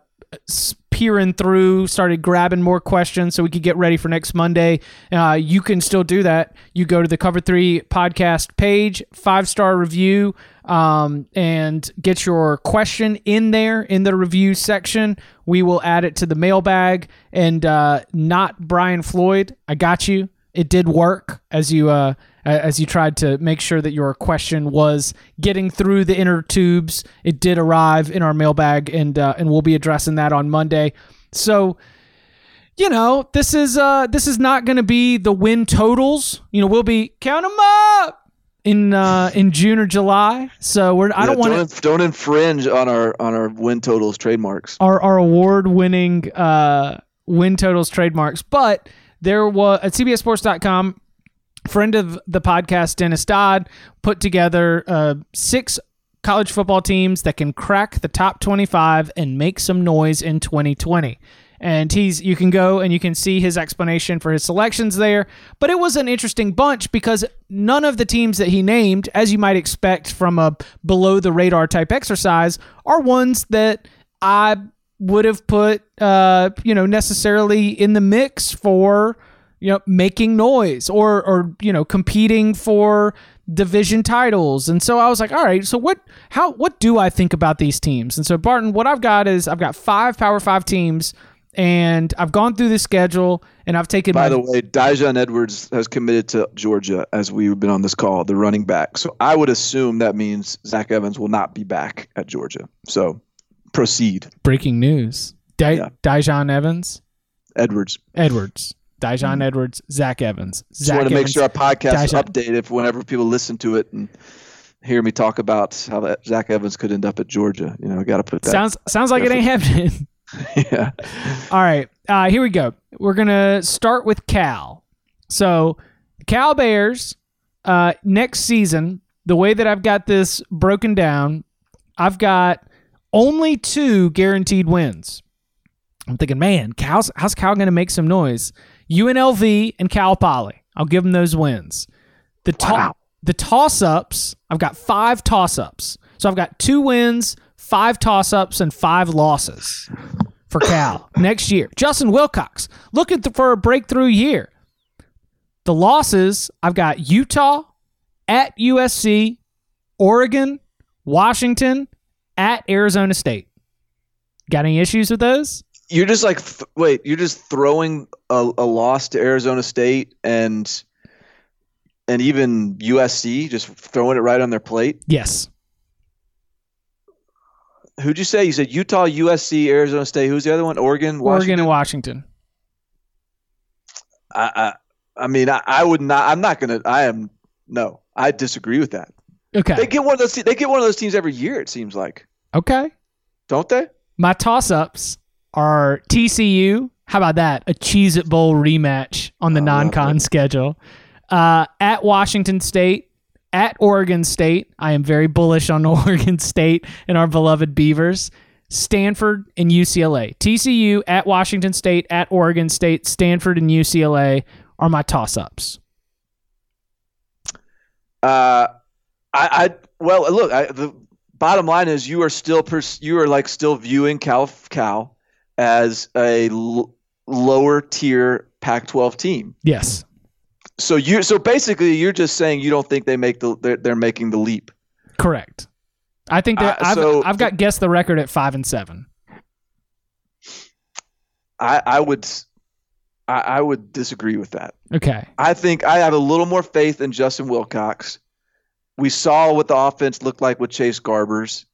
peering through, started grabbing more questions so we could get ready for next Monday. Uh, you can still do that. You go to the Cover Three podcast page, five star review, um, and get your question in there in the review section. We will add it to the mailbag. And uh, not Brian Floyd, I got you. It did work as you uh, as you tried to make sure that your question was getting through the inner tubes. It did arrive in our mailbag, and uh, and we'll be addressing that on Monday. So, you know, this is uh, this is not going to be the win totals. You know, we'll be count them up in uh, in June or July. So we're I Yeah, don't want don't, to don't infringe on our on our win totals trademarks. our our award winning uh, win totals trademarks, but there was at CBSSports.com. Friend of the podcast, Dennis Dodd, put together uh, six college football teams that can crack the top 25 and make some noise in 2020. And he's you can go and you can see his explanation for his selections there. But it was an interesting bunch because none of the teams that he named, as you might expect from a below the radar type exercise, are ones that I would have put uh, you know necessarily in the mix for you know making noise or or you know competing for division titles and so i was like all right so what how what do i think about these teams and so barton what i've got is i've got five power five teams and i've gone through the schedule and i've taken By my, the way, Daijun Edwards has committed to Georgia as we've been on this call, the running back. So I would assume that means Zach Evans will not be back at Georgia. So proceed, breaking news Di- Yeah. Daijun Evans Edwards. Edwards Daijun Edwards Zach Evans Just Zach want to make sure our podcast is updated whenever people listen to it and hear me talk about how that Zach Evans could end up at Georgia. You know, got to put that. sounds sounds like it ain't happening yeah. All right, uh, here we go. We're gonna start with Cal. So, Cal Bears uh, next season. The way that I've got this broken down, I've got only two guaranteed wins. I'm thinking, man, Cal's how's Cal gonna make some noise? UNLV and Cal Poly. I'll give them those wins. The to- Wow. the toss ups. I've got five toss ups. So I've got two wins, five toss ups, and five losses for Cal next year. Justin Wilcox looking th- for a breakthrough year. The losses I've got Utah at USC, Oregon, Washington, at Arizona State. Got any issues with those? You're just like, th- wait, you're just throwing a, a loss to Arizona State and and even USC, just throwing it right on their plate. Yes. Who'd you say? You said Utah, USC, Arizona State. Who's the other one? Oregon, Oregon and Washington. I, I, I mean, I, I would not. I'm not gonna. I am no. I disagree with that. Okay. They get one of those. They get one of those teams every year. It seems like, okay. don't they? My toss ups are TCU How about that? A Cheez It Bowl rematch on the non con schedule. Uh, at Washington State, at Oregon State. I am very bullish on Oregon State and our beloved Beavers. Stanford and UCLA. TCU at Washington State, at Oregon State, Stanford and UCLA are my toss ups. Uh, I, I well, look, I, the bottom line is you are still pers- you are like still viewing Cal Cal as a l- lower tier Pac-12 team. Yes. So you so basically you're just saying you don't think they make the they're, they're making the leap. Correct. I think that Uh, I've, so- I've got guessed the record at five and seven. I, I would I, I would disagree with that. Okay. I think I have a little more faith in Justin Wilcox. We saw what the offense looked like with Chase Garbers,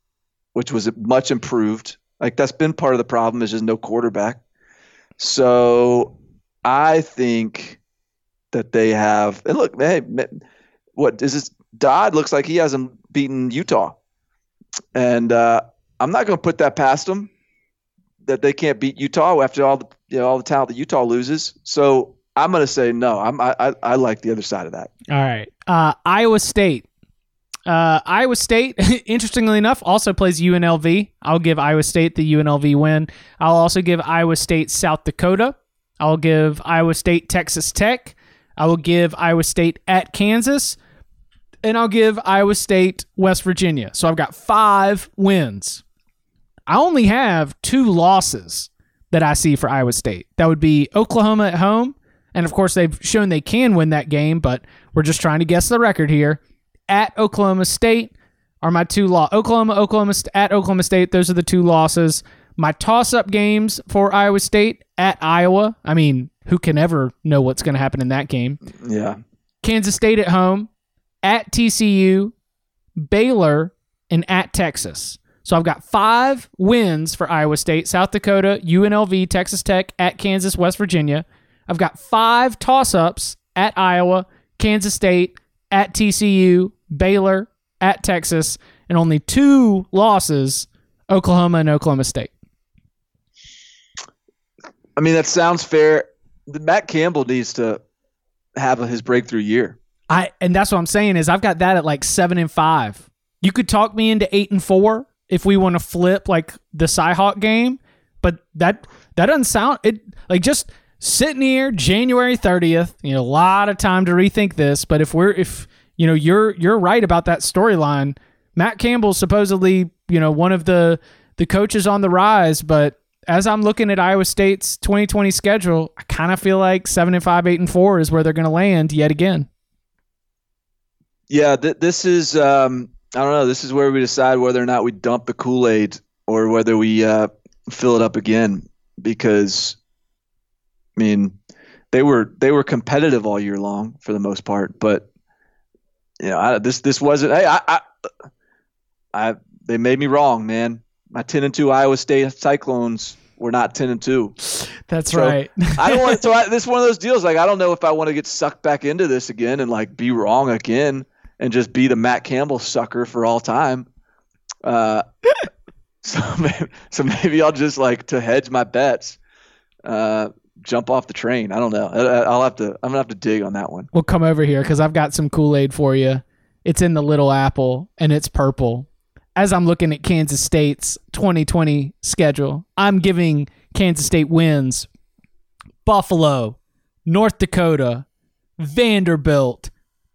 which was much improved. Like that's been part of the problem is just no quarterback. So I think that they have. And look, hey, what is this? Dodd looks like he hasn't beaten Utah, and uh, I'm not going to put that past them that they can't beat Utah after all the you know, all the talent that Utah loses. So I'm going to say no. I'm I, I I like the other side of that. All right. Uh, Iowa State. Uh, Iowa State, interestingly enough, also plays UNLV. I'll give Iowa State the UNLV win. I'll also give Iowa State South Dakota. I'll give Iowa State Texas Tech. I will give Iowa State at Kansas. And I'll give Iowa State West Virginia. So I've got five wins. I only have two losses that I see for Iowa State. That would be Oklahoma at home. And of course, they've shown they can win that game, but we're just trying to guess the record here. At Oklahoma State are my two law Oklahoma, Oklahoma at Oklahoma State. Those are the two losses. My toss-up games for Iowa State at Iowa. I mean, who can ever know what's going to happen in that game? Yeah. Kansas State at home, at TCU, Baylor, and at Texas. So I've got five wins for Iowa State, South Dakota, UNLV, Texas Tech, at Kansas, West Virginia. I've got five toss ups at Iowa, Kansas State, at TCU, Baylor, at Texas, and only two losses, Oklahoma and Oklahoma State. I mean that sounds fair. Matt Campbell needs to have his breakthrough year. I and that's what I'm saying is I've got that at like seven and five. You could talk me into eight and four if we want to flip like the Cyhawk game, but that that doesn't sound it like just sitting here January 30th. You know, a lot of time to rethink this. But if we're if you know you're you're right about that storyline, Matt Campbell's supposedly you know one of the the coaches on the rise, but as I'm looking at Iowa State's 2020 schedule, I kind of feel like seven and five, eight and four is where they're going to land yet again. Yeah, th- this is um, I don't know. This is where we decide whether or not we dump the Kool Aid or whether we uh, fill it up again. Because, I mean, they were they were competitive all year long for the most part, but you know, I, this this wasn't. Hey, I, I, I they made me wrong, man. My ten and two Iowa State Cyclones were not ten and two. That's So, right. I don't want. So I, this is one of those deals. Like I don't know if I want to get sucked back into this again and like be wrong again and just be the Matt Campbell sucker for all time. Uh, so maybe, so maybe I'll just like to hedge my bets, uh, jump off the train. I don't know. I, I'll have to. I'm gonna have to dig on that one. We'll come over here because I've got some Kool Aid for you. It's in the little apple and it's purple. As I'm looking at Kansas State's 2020 schedule, I'm giving Kansas State wins Buffalo, North Dakota, Vanderbilt,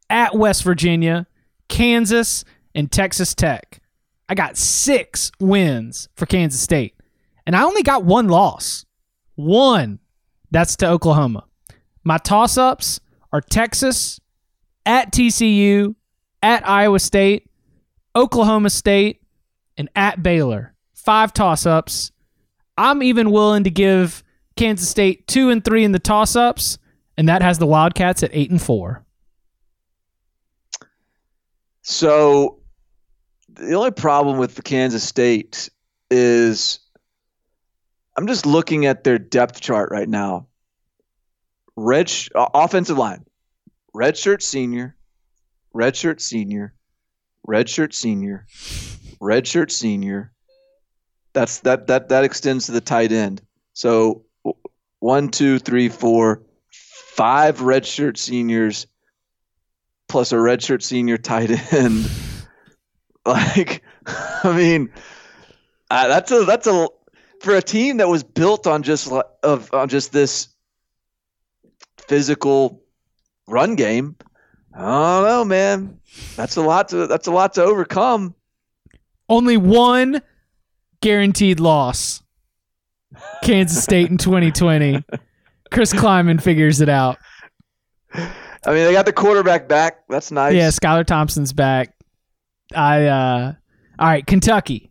at West Virginia, Kansas, and Texas Tech. I got six wins for Kansas State. And I only got one loss. One. That's to Oklahoma. My toss ups are Texas, at TCU, at Iowa State, Oklahoma State, and at Baylor. Five toss ups. I'm even willing to give Kansas State two and three in the toss ups, and that has the Wildcats at eight and four. So the only problem with the Kansas State is I'm just looking at their depth chart right now. Red sh- uh, offensive line, red shirt senior, red shirt senior, red shirt senior, red shirt senior. That's that that that extends to the tight end. So one, two, three, four, five redshirt seniors plus a redshirt senior tight end. like, I mean, uh, that's a that's a for a team that was built on just of on just this physical run game. I don't know, man. That's a lot to that's a lot to overcome. Only one guaranteed loss. Kansas State in 2020. Chris Klieman figures it out. I mean, they got the quarterback back. That's nice. Yeah, Skylar Thompson's back. I uh all right, Kentucky.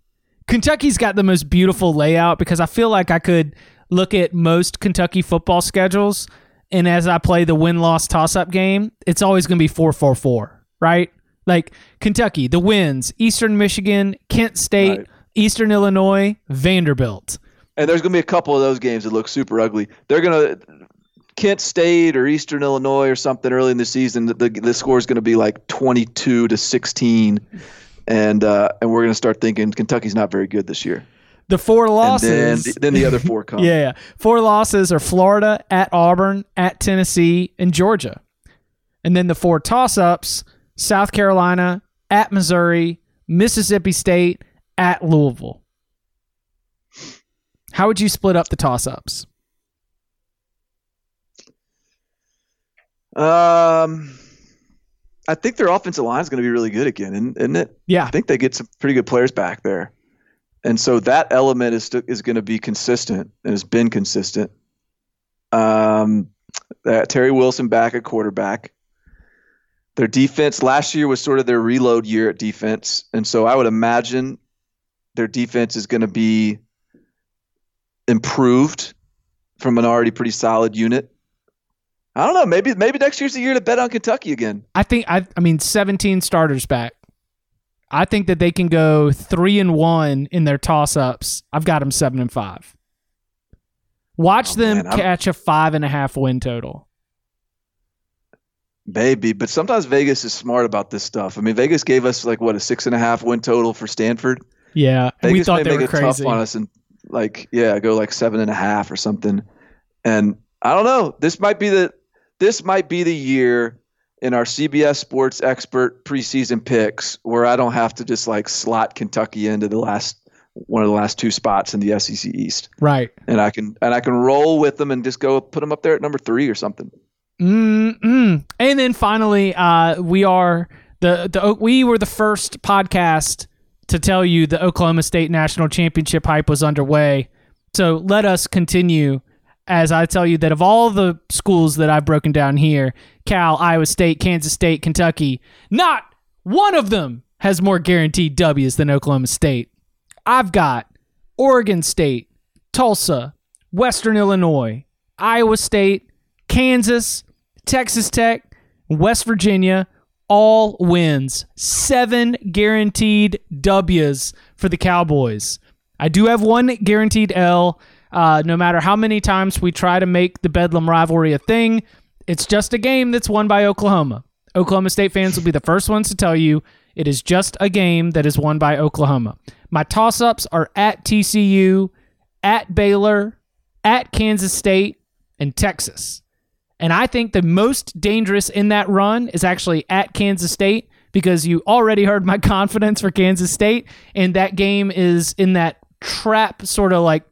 Kentucky's got the most beautiful layout because I feel like I could look at most Kentucky football schedules and as I play the win loss toss up game, it's always going to be 4 4 4, right? Like Kentucky, the wins, Eastern Michigan, Kent State, Right. Eastern Illinois, Vanderbilt. And there's going to be a couple of those games that look super ugly. They're going to Kent State or Eastern Illinois or something early in the season. The the, the score is going to be like 22 to 16, and uh, and we're going to start thinking Kentucky's not very good this year. The four And then losses. then the other four come. Yeah, four losses are Florida, at Auburn, at Tennessee, and Georgia. And then the four toss ups South Carolina, at Missouri, Mississippi State, at Louisville. How would you split up the toss ups? Um, I think their offensive line is going to be really good again, isn't isn't it? Yeah. I think they get some pretty good players back there, and so that element is is going to be consistent and has been consistent. Um, that Terry Wilson back at quarterback. Their defense last year was sort of their reload year at defense, and so I would imagine their defense is going to be improved from an already pretty solid unit. I don't know. Maybe maybe next year's the year to bet on Kentucky again. I think I I mean 17 starters back. I think that they can go 3 and 1 in their toss ups. I've got them 7 and 5. Watch oh, them man, catch a five and a half win total. Maybe, but sometimes Vegas is smart about this stuff. I mean, Vegas gave us like what a six and a half win total for Stanford. Yeah, Vegas we thought they make were it crazy. tough on us and like yeah, go like seven and a half or something. And I don't know. This might be the this might be the year in our CBS Sports Expert preseason picks where I don't have to just like slot Kentucky into the last one of the last two spots in the SEC East, Right. and I can and I can roll with them and just go put them up there at number three or something. Mm-mm. And then finally, uh, we are the the we were the first podcast to tell you the Oklahoma State national championship hype was underway. So let us continue as I tell you that of all the schools that I've broken down here, Cal, Iowa State, Kansas State, Kentucky, not one of them has more guaranteed W's than Oklahoma State. I've got Oregon State, Tulsa, Western Illinois, Iowa State, Kansas, Texas Tech, West Virginia, all wins. Seven guaranteed W's for the Cowboys. I do have one guaranteed L. Uh, no matter how many times we try to make the Bedlam rivalry a thing, it's just a game that's won by Oklahoma. Oklahoma State fans will be the first ones to tell you it is just a game that is won by Oklahoma. My toss ups are at TCU, at Baylor, at Kansas State, and Texas. And I think the most dangerous in that run is actually at Kansas State because you already heard my confidence for Kansas State. And that game is in that trap, sort of like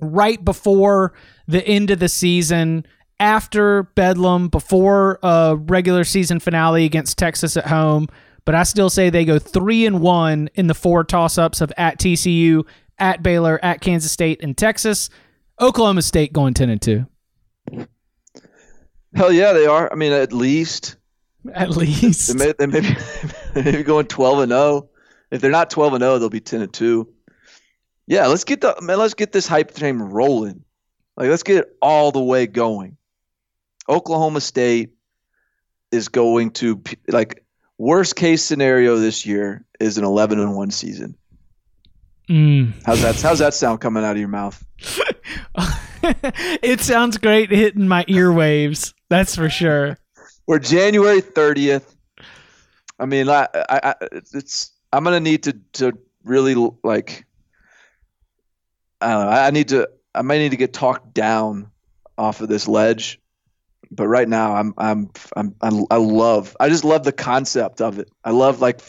right before the end of the season, after Bedlam, before a regular season finale against Texas at home. But I still say they go three and one in the four toss ups of at TCU, at Baylor, at Kansas State, and Texas. Oklahoma State going 10 and 2. Hell yeah, they are. I mean, at least At least. they may, they may, be, they may be going 12 and 0. If they're not 12 and 0, they'll be 10 and 2. Yeah, let's get the man. Let's get this hype train rolling. Like, let's get it all the way going. Oklahoma State is going to like worst case scenario this year is an 11 and 1 season. Mm. How's that? How's that sound coming out of your mouth? it sounds great hitting my earwaves. That's for sure. We're January 30th. I mean, I, I, I it's I'm gonna need to to really like. I don't know. I need to. I might need to get talked down off of this ledge. But right now, I'm I'm I'm, I'm I love I just love the concept of it. I love like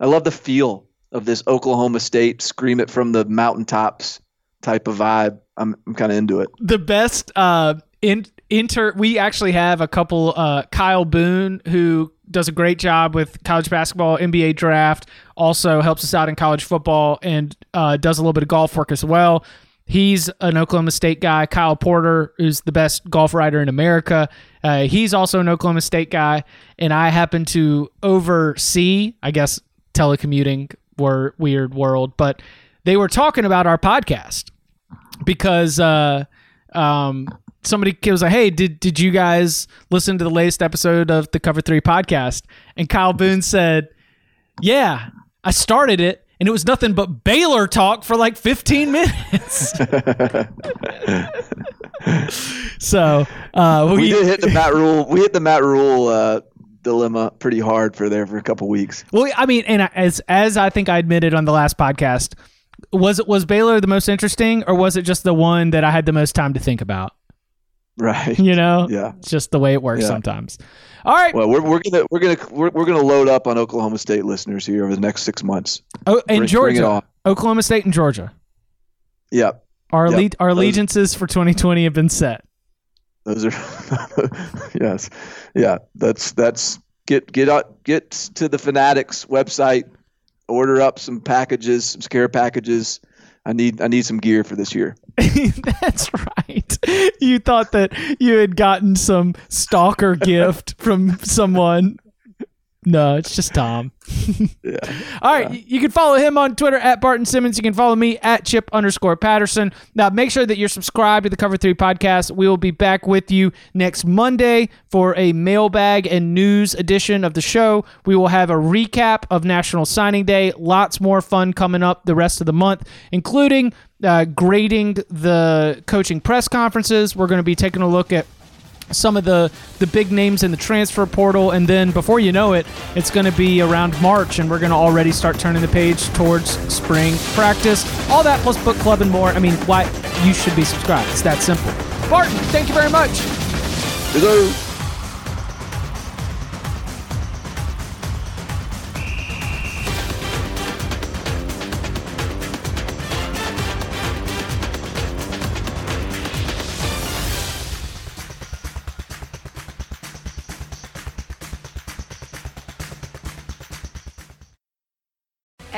I love the feel of this Oklahoma State scream it from the mountaintops type of vibe. I'm I'm kind of into it. The best uh in inter we actually have a couple uh Kyle Boone who does a great job with college basketball, NBA draft, also helps us out in college football and uh, does a little bit of golf work as well. He's an Oklahoma State guy. Kyle Porter, who's the best golf writer in America, uh, he's also an Oklahoma State guy. And I happen to oversee, I guess, telecommuting were weird world, but they were talking about our podcast because uh, um, somebody was like, "Hey, did did you guys listen to the latest episode of the Cover Three podcast?" And Kyle Boone said, "Yeah, I started it." And it was nothing but Baylor talk for like 15 minutes. so uh, we, we, did hit the Matt Rhule. We hit the Matt Rhule. uh, dilemma pretty hard for there for a couple weeks. Well, I mean, and as as I think I admitted on the last podcast, was it was Baylor the most interesting, or was it just the one that I had the most time to think about? Right. You know. Yeah. It's just the way it works Yeah. sometimes. All right. Well, we're, we're gonna we're gonna we're, we're gonna load up on Oklahoma State listeners here over the next six months. oh, and bring- bring Georgia, on. Oklahoma State, and Georgia. Yep. Our Yep. our allegiances for 2020 have been set. Those are yes, yeah. That's that's get get out get to the Fanatics website, order up some packages, some scare packages. I need I need some gear for this year. That's right. You thought that you had gotten some stalker gift from someone. No, it's just Tom. Yeah. All right, y- you can follow him on Twitter at Barton Simmons. You can follow me at Chip underscore Patterson. Now, make sure that you're subscribed to the Cover Three podcast. We will be back with you next Monday for a mailbag and news edition of the show. We will have a recap of National Signing Day. Lots more fun coming up the rest of the month, including uh, grading the coaching press conferences. We're going to be taking a look at some of the the big names in the transfer portal and then before you know it it's going to be around march and we're going to already start turning the page towards spring practice. All that plus book club and more i mean why you should be subscribed. It's that simple. Barton thank you very much. Hello.